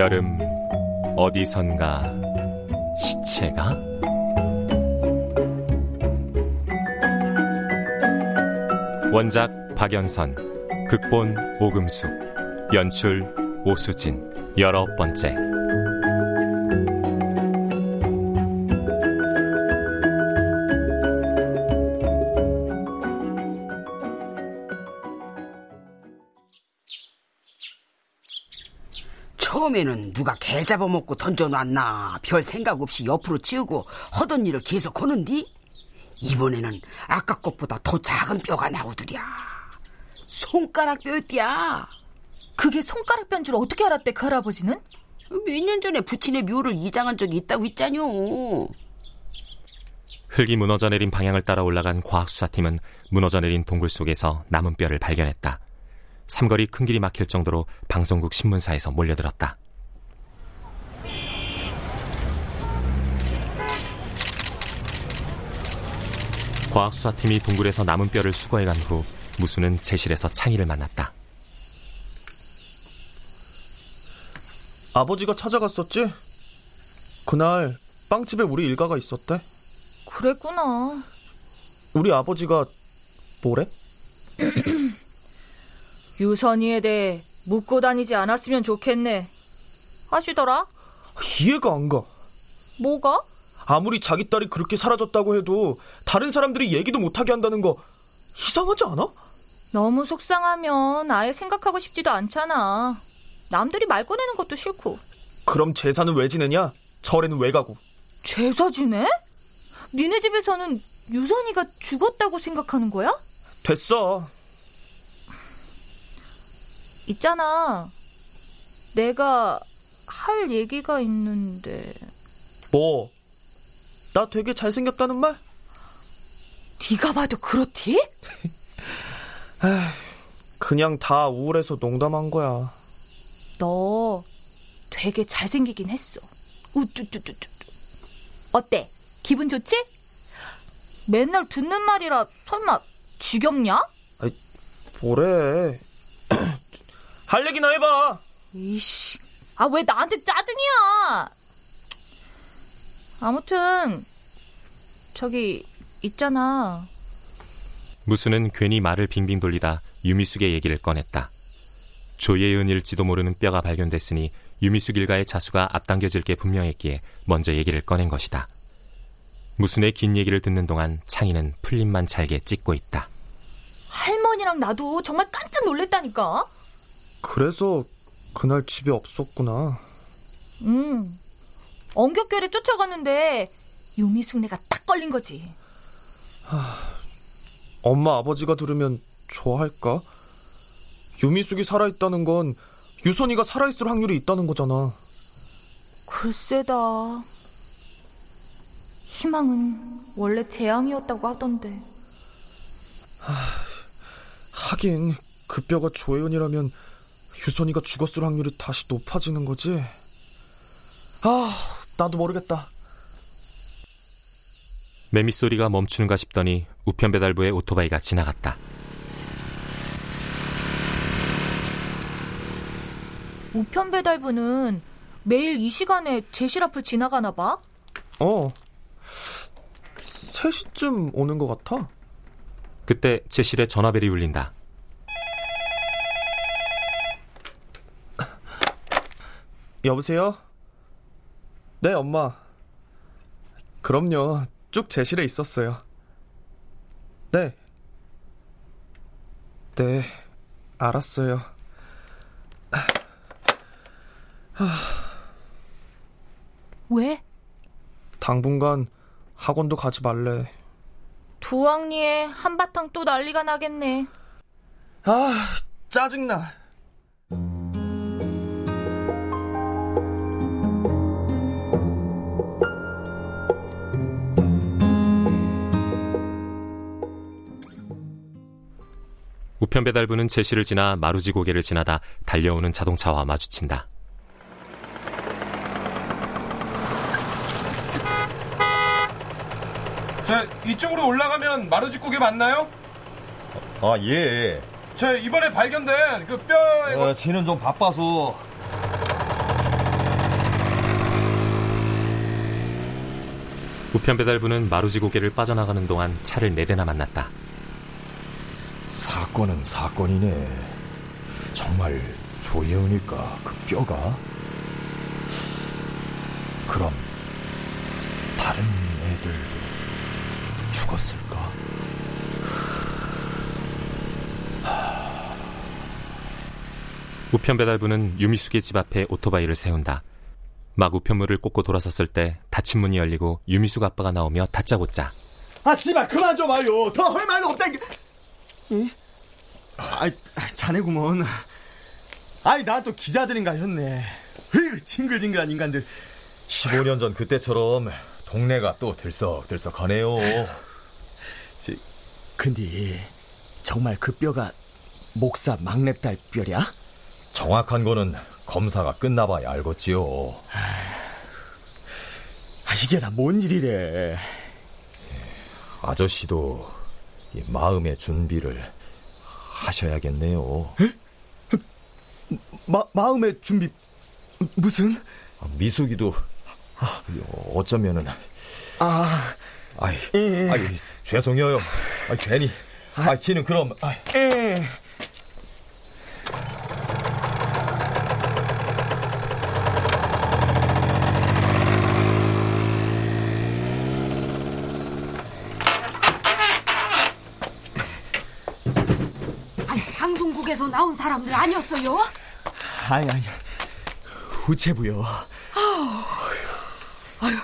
여름 어디선가 시체가? 원작 박연선 극본 오금숙 연출 오수진 여러 번째 처음에는 누가 개 잡아먹고 던져놨나 별 생각 없이 옆으로 치우고 하던 일을 계속 하는디 이번에는 아까 것보다 더 작은 뼈가 나오더랴 손가락 뼈였디야 그게 손가락 뼈인 줄 어떻게 알았대 그 할아버지는? 몇 년 전에 부친의 묘를 이장한 적이 있다고 했잖요 흙이 무너져 내린 방향을 따라 올라간 과학수사팀은 무너져 내린 동굴 속에서 남은 뼈를 발견했다. 삼거리 큰 길이 막힐 정도로 방송국 신문사에서 몰려들었다. 과학수사팀이 동굴에서 남은 뼈를 수거해 간 후 무수는 제실에서 창희를 만났다. 아버지가 찾아갔었지? 그날 빵집에 우리 일가가 있었대. 그랬구나. 우리 아버지가 뭐래? 유선이에 대해 묻고 다니지 않았으면 좋겠네. 하시더라? 이해가 안 가. 뭐가? 아무리 자기 딸이 그렇게 사라졌다고 해도 다른 사람들이 얘기도 못하게 한다는 거 이상하지 않아? 너무 속상하면 아예 생각하고 싶지도 않잖아. 남들이 말 꺼내는 것도 싫고. 그럼 제사는 왜 지내냐? 절에는 왜 가고? 제사 지내? 니네 집에서는 유선이가 죽었다고 생각하는 거야? 됐어. 있잖아. 내가 할 얘기가 있는데. 뭐? 나 되게 잘생겼다는 말? 네가 봐도 그렇디? 그냥 다 우울해서 농담한 거야. 너 되게 잘생기긴 했어. 우쭈쭈쭈쭈. 어때? 기분 좋지? 맨날 듣는 말이라 설마 지겹냐? 뭐래? 할 얘기나 해봐. 이씨, 아 왜 나한테 짜증이야? 아무튼 저기 있잖아. 무수는 괜히 말을 빙빙 돌리다 유미숙의 얘기를 꺼냈다. 조예은일지도 모르는 뼈가 발견됐으니 유미숙 일가의 자수가 앞당겨질 게 분명했기에 먼저 얘기를 꺼낸 것이다. 무순의 긴 얘기를 듣는 동안 창희는 풀림만 잘게 찍고 있다. 할머니랑 나도 정말 깜짝 놀랬다니까. 그래서 그날 집에 없었구나. 응. 엉겹결에 쫓아갔는데 유미숙네가 딱 걸린 거지. 엄마 아버지가 들으면 좋아할까? 유미숙이 살아있다는 건 유선이가 살아있을 확률이 있다는 거잖아. 글쎄다. 희망은 원래 재앙이었다고 하던데. 하긴 그 뼈가 조혜은이라면 유선이가 죽었을 확률이 다시 높아지는 거지. 아, 나도 모르겠다. 매미 소리가 멈추는가 싶더니 우편 배달부의 오토바이가 지나갔다. 우편 배달부는 매일 이 시간에 제실 앞을 지나가나 봐? 어. 3시쯤 오는 것 같아. 그때 제실의 전화벨이 울린다. 여보세요? 네, 엄마. 그럼요. 쭉 제실에 있었어요. 네. 네, 알았어요. 왜? 당분간 학원도 가지 말래. 도왕리에 한바탕 또 난리가 나겠네. 아, 짜증나. 우편 배달부는 제시를 지나 마루지 고개를 지나다 달려오는 자동차와 마주친다. 저 이쪽으로 올라가면 마루지 고개 맞나요? 아, 예. 저 이번에 발견된 그 뼈... 어, 쟤는 좀 바빠서. 우편 배달부는 마루지 고개를 빠져나가는 동안 차를 네 대나 만났다. 사건은 사건이네. 정말 조예은일까, 그 뼈가? 그럼, 다른 애들도 죽었을까? 우편 배달부는 유미숙의 집 앞에 오토바이를 세운다. 막 우편물을 꽂고 돌아섰을 때 닫힌 문이 열리고 유미숙 아빠가 나오며 다짜고짜. 아, 씨발, 그만 좀 와요. 더 할 말도 없다. 예? 아이, 자네구먼. 아이, 나 또 기자들인가 했네. 으 징글징글한 인간들. 15년 전 그때처럼 동네가 또 들썩들썩하네요. 저, 근데, 정말 그 뼈가 목사 막내딸 뼈랴? 정확한 거는 검사가 끝나봐야 알겠지요. 아, 이게 다 뭔 일이래. 아저씨도 이 마음의 준비를 하셔야겠네요. 마, 마음의 준비, 무슨? 미숙이도 어쩌면은 아, 아이, 예. 아이 죄송해요. 아, 괜히. 아, 지는 그럼. 아, 예. 아니, 나온 사람들 아니었어요? 아니, 아니. 우체부요. 아우, 아유,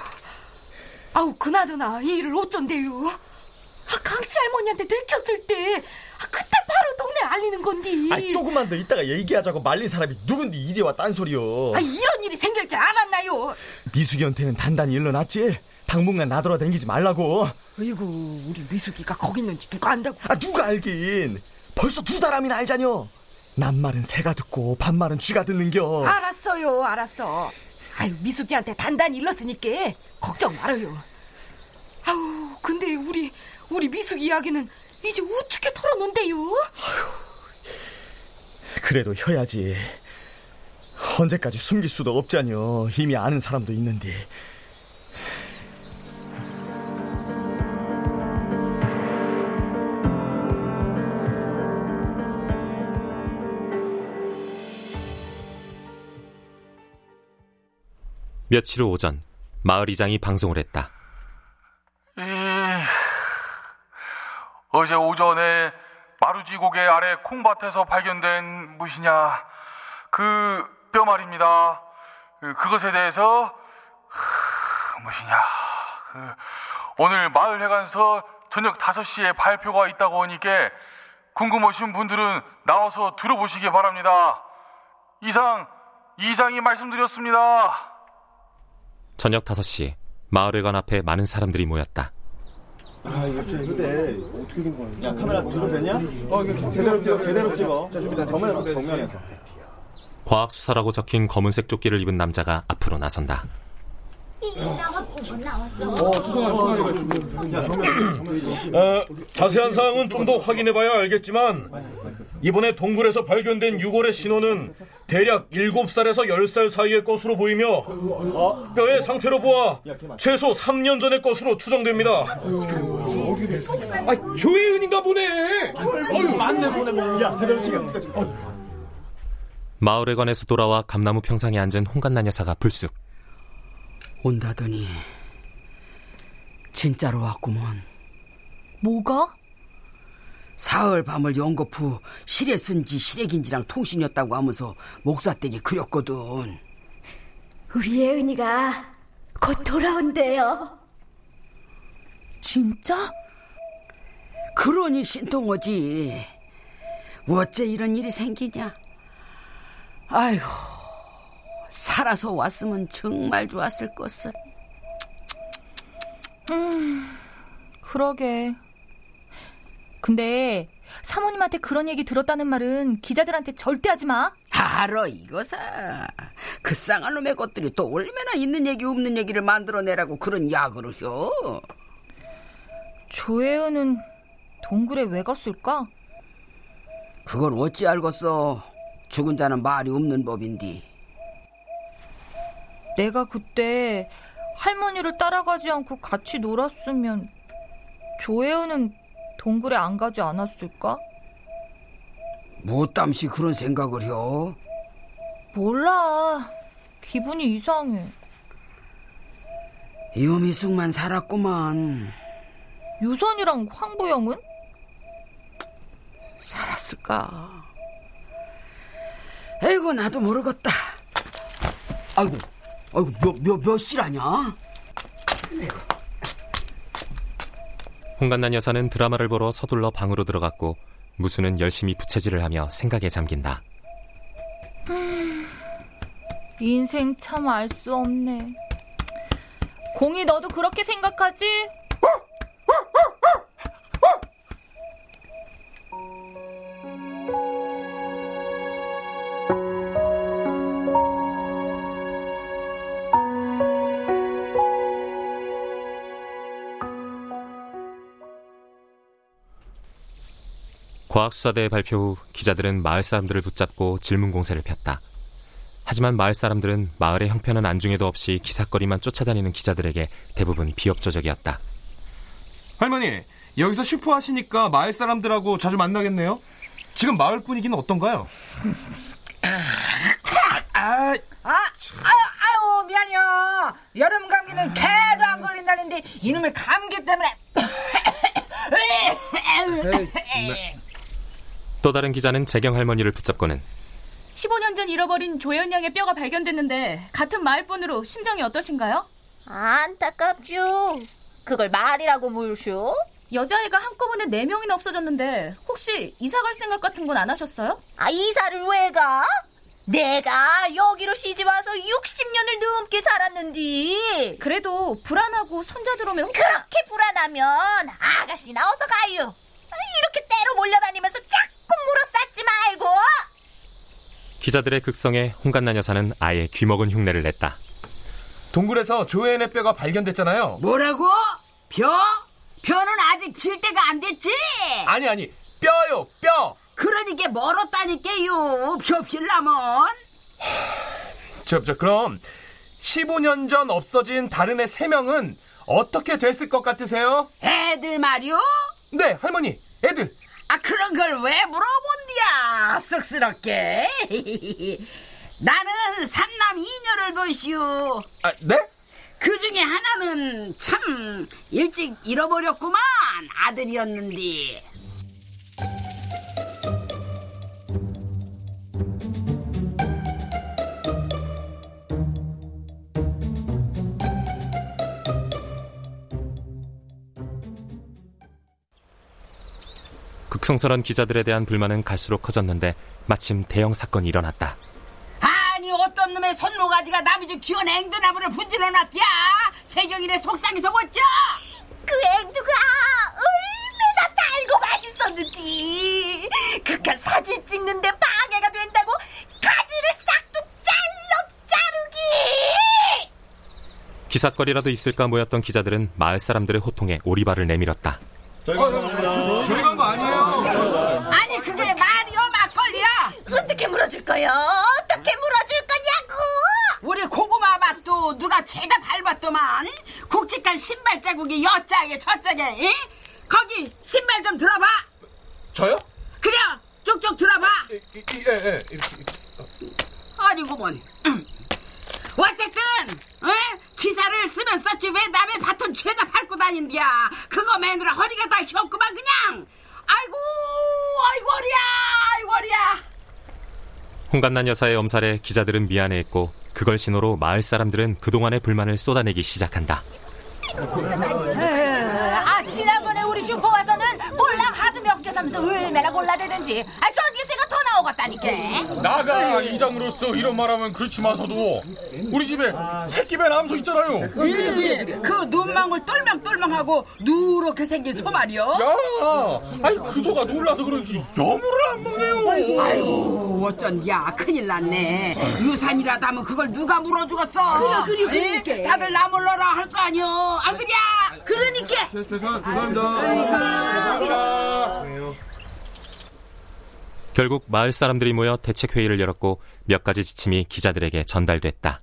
아우, 그나저나 이 일을 어쩐대요? 아, 강씨 할머니한테 들켰을 때, 아, 그때 바로 동네 알리는 건디. 아, 조금만 더 이따가 얘기하자고 말린 사람이 누군디 이제 와 딴소리요. 아, 이런 일이 생길 줄 알았나요? 미숙이한테는 단단히 일러놨지. 당분간 나돌아다니지 말라고. 어이구, 우리 미숙이가 거기 있는지 누가 안다고? 아, 누가 알긴. 벌써 두 사람이나 알자뇨. 남말은 새가 듣고 반말은 쥐가 듣는겨. 알았어요, 알았어. 아유, 미숙이한테 단단히 일렀으니까 걱정 말아요. 아우, 근데 우리 우리 미숙이 이야기는 이제 어떻게 털어놓는데요? 그래도 혀야지. 언제까지 숨길 수도 없자뇨. 이미 아는 사람도 있는데. 며칠 후 오전 마을 이장이 방송을 했다. 예. 어제 오전에 마루지 고개 아래 콩밭에서 발견된 무엇이냐 그 뼈 말입니다. 그, 그것에 대해서 무엇이냐 그, 오늘 마을 회관서 저녁 5시에 발표가 있다고 하니까 궁금하신 분들은 나와서 들어보시기 바랍니다. 이상 이장이 말씀드렸습니다. 저녁 5시 마을회관 앞에 많은 사람들이 모였다. 아 이거 근데 어떻게 된 거야? 야 카메라 조절됐냐? 어 이거 제대로 찍어 제대로 찍어. 정면에서 정면에서. 과학 수사라고 적힌 검은색 조끼를 입은 남자가 앞으로 나선다. 어, 자세한 사항은 좀 더 확인해봐야 알겠지만 이번에 동굴에서 발견된 6월의 신호는 대략 7살에서 10살 사이의 것으로 보이며 뼈의 상태로 보아 최소 3년 전의 것으로 추정됩니다. 아, 조혜은인가 보네. 어휴, 맞네 보네. 야 제대로 찍어 찍어 찍어. 마을회관에서 돌아와 감나무 평상에 앉은 홍간난 여사가 불쑥 온다더니 진짜로 왔구먼. 뭐가? 사흘 밤을 후 실에 쓴지 실액인지랑 통신이었다고 하면서 목사댁에 그렸거든. 우리 예은이가 곧 돌아온대요. 진짜? 그러니 신통하지. 어째 이런 일이 생기냐? 아이고, 살아서 왔으면 정말 좋았을 것을. 음, 그러게. 근데 사모님한테 그런 얘기 들었다는 말은 기자들한테 절대 하지 마. 알아 이거사. 그 쌍한 놈의 것들이 또 얼마나 있는 얘기 없는 얘기를 만들어내라고 그런 야구를 혀. 조혜은은 동굴에 왜 갔을까? 그걸 어찌 알겠어. 죽은 자는 말이 없는 법인디. 내가 그때 할머니를 따라가지 않고 같이 놀았으면 조혜은은 동굴에 안 가지 않았을까? 뭐땀시 그런 생각을 혀? 몰라. 기분이 이상해. 유미숙만 살았구만. 유선이랑 황보영은? 살았을까? 에이고 나도 모르겠다. 아이고, 아이고 몇몇몇 시라냐? 홍간난 여사는 드라마를 보러 서둘러 방으로 들어갔고 무수는 열심히 부채질을 하며 생각에 잠긴다. 인생 참 알 수 없네. 공이 너도 그렇게 생각하지? 과학수사대회 발표 후 기자들은 마을 사람들을 붙잡고 질문 공세를 폈다. 하지만 마을 사람들은 마을의 형편은 안중에도 없이 기사거리만 쫓아다니는 기자들에게 대부분 비협조적이었다. 할머니, 여기서 슈퍼 하시니까 마을 사람들하고 자주 만나겠네요. 지금 마을 분위기는 어떤가요? 아, 아, 아유, 미안해요. 여름 감기는 개도 안 걸린다는데 이놈의 감기 때문에. 또 다른 기자는 재경 할머니를 붙잡고는 15년 전 잃어버린 조연 양의 뼈가 발견됐는데 같은 마을 분으로 심정이 어떠신가요? 안타깝죠. 그걸 말이라고 물쇼? 여자아이가 한꺼번에 4명이나 없어졌는데 혹시 이사 갈 생각 같은 건 안 하셨어요? 아, 이사를 왜 가? 내가 여기로 시집 와서 60년을 넘게 살았는디. 그래도 불안하고 손자 들어오면 그렇게 불안하면 아가씨 나와서 가요. 이렇게 때로 몰려다니면서 말고. 기자들의 극성에 홍간난 여사는 아예 귀먹은 흉내를 냈다. 동굴에서 조혜은의 뼈가 발견됐잖아요. 뭐라고? 뼈? 뼈는 아직 필 때가 안 됐지? 아니 아니 뼈요 뼈. 그러니까 멀었다니까요. 뼈 필라면. 저, 저 그럼 15년 전 없어진 다른 애 3명은 어떻게 됐을 것 같으세요? 애들 말이요? 네 할머니 애들. 아 그런 걸 왜 물어본디야? 쑥스럽게. 나는 삼남 이녀를 돌시오. 아, 네? 그 중에 하나는 참 일찍 잃어버렸구만 아들이었는데 극성스런 기자들에 대한 불만은 갈수록 커졌는데 마침 대형 사건이 일어났다. 아니 어떤 놈의 손모가지가 남의 집 귀한 앵두나무를 분질러 놨디야 최경일의 속상해서 어쩌? 그 앵두가 얼마나 달고 맛있었는지 그깟 사진 찍는데 방해가 된다고 가지를 싹둑 잘로 자르기 기삿거리라도 있을까 모였던 기자들은 마을 사람들의 호통에 오리발을 내밀었다. 저희 간거 아니에요? 아니 그게 말이요 막걸리야? 어떻게 물어줄 거요? 어떻게 물어줄 거냐고? 우리 고구마 맛도 누가 죄다 밟았더만 굵직한 신발 자국이 여짝에 저짝에 이? 거기 신발 좀 들어봐 저요? 그래 쭉쭉 들어봐 예, 예. 아니구먼 어쨌든 에? 기사를 쓰면 썼지 왜 남의 바톤 죄다 밟고 다닌디야 그거 매느라 허리가 다 휘었구만 그냥 아이고 아이고 허리야 아이고 허리야 홍간난 여사의 엄살에 기자들은 미안해했고 그걸 신호로 마을 사람들은 그동안의 불만을 쏟아내기 시작한다. 아 지난번에 우리 슈퍼 와서는 꼴랑 하드 몇 개 사면서 얼마나 골라대든지 아 전기 나오겠다니까 나가 이장으로서 이런 말하면 그렇지만서도 우리 집에 새끼배 남소 있잖아요. 이, 그 눈망울 똘망똘망하고 누렇게 생긴 소 말이요 야, 아니 그 소가 놀라서 그런지 여물을 안 먹네요. 아이고 어쩐 야 큰일 났네 유산이라도 하면 그걸 누가 물어주겠어 그래, 그래, 에? 그러니까. 다들 나 몰라라 할 거 아니여 안 그랴 그러니까 죄송합니다. 결국 마을 사람들이 모여 대책 회의를 열었고 몇 가지 지침이 기자들에게 전달됐다.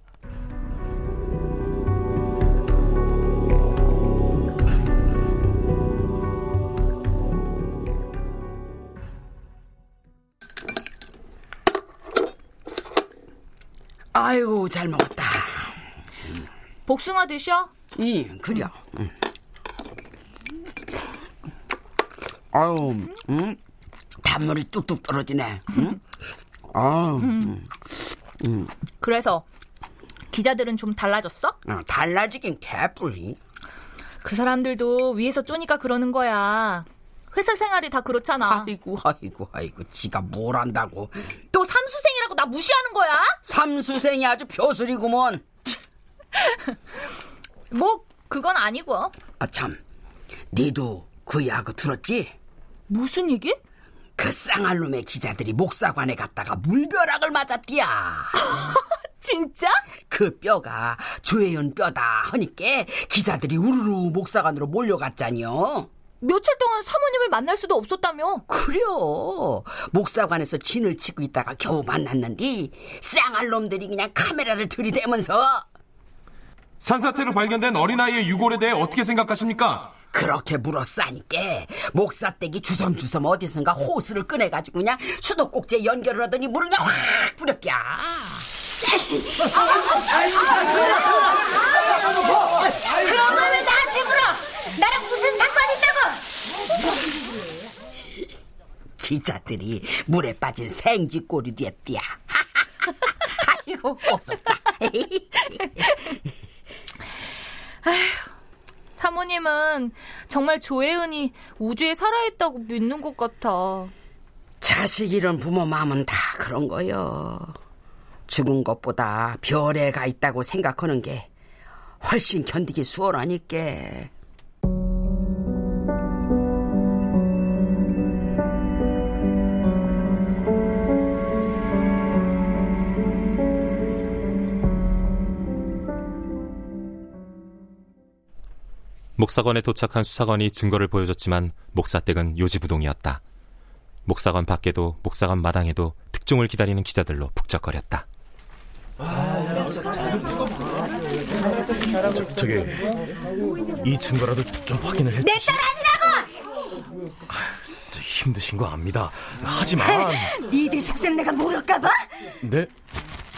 아이고 잘 먹었다 복숭아 드셔? 이 그려 응. 아유 음? 단물이 뚝뚝 떨어지네 응? 아유 음. 음. 그래서 기자들은 좀 달라졌어? 어, 달라지긴 개뿔이 그 사람들도 위에서 쪼니까 그러는 거야. 회사 생활이 다 그렇잖아. 아이고 아이고 아이고 지가 뭘 안다고 또 삼수생이라고 나 무시하는 거야? 삼수생이 아주 벼슬이구먼 뭐 그건 아니고. 아 참 니도 그 야구 들었지? 무슨 얘기? 그 쌍알 놈의 기자들이 목사관에 갔다가 물벼락을 맞았디야 진짜? 그 뼈가 조혜연 뼈다 하니까 기자들이 우르르 목사관으로 몰려갔잖여 며칠 동안 사모님을 만날 수도 없었다며. 그래요 목사관에서 진을 치고 있다가 겨우 만났는데 쌍알 놈들이 그냥 카메라를 들이대면서 산사태로 발견된 어린아이의 유골에 대해 어떻게 생각하십니까? 그렇게 물었싸니까 목사떼기 주섬주섬 어디선가 호스를 꺼내가지고 그냥 수도꼭지에 연결을 하더니 물을 그냥 확 뿌렸야. 그런 걸왜 나한테 물어? 나랑 무슨 상관 있다고? 기자들이 물에 빠진 생쥐 꼬리 됐디야. 아이고 꼬숩다 사모님은 정말 조혜은이 우주에 살아있다고 믿는 것 같아. 자식 잃은 부모 마음은 다 그런 거요. 죽은 것보다 별에 가 있다고 생각하는 게 훨씬 견디기 수월하니까. 목사관에 도착한 수사관이 증거를 보여줬지만 목사댁은 요지부동이었다. 목사관 밖에도 목사관 마당에도 특종을 기다리는 기자들로 북적거렸다. 저기 이 증거라도 좀 확인을 해. 내 딸 아니라고 저 힘드신 거 압니다. 하지만 니들 속셈 내가 모를까 봐? 네?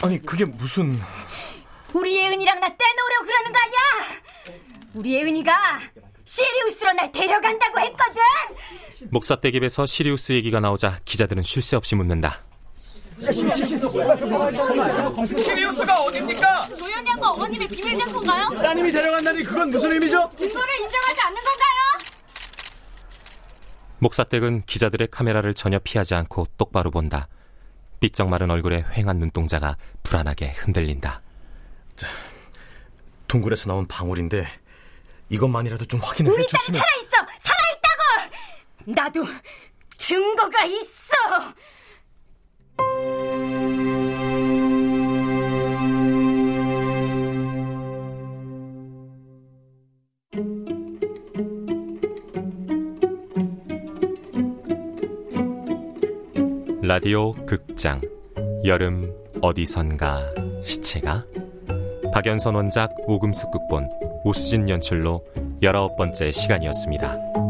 아니 그게 무슨 우리 예은이랑 나 떼놓으려고 그러는 거 아니야? 우리 예은이가 시리우스로 날 데려간다고 했거든. 목사댁 입에서 시리우스 얘기가 나오자 기자들은 쉴 새 없이 묻는다. 시리우스가 어딥니까? 조연이 양과 어머님의 비밀 장소인가요? 따님이 데려간다니 그건 무슨 의미죠? 증거를 인정하지 않는 건가요? 목사댁은 기자들의 카메라를 전혀 피하지 않고 똑바로 본다. 삐쩍 마른 얼굴에 휑한 눈동자가 불안하게 흔들린다. 동굴에서 나온 방울인데 이것만이라도 좀 확인을 우리 딸 해주시면 살아 있어! 살아 있다고! 나도 증거가 있어! 라디오 극장 여름 어디선가 시체가 박연선 원작 오금숙 극본 오수진 연출로 열아홉 번째 시간이었습니다.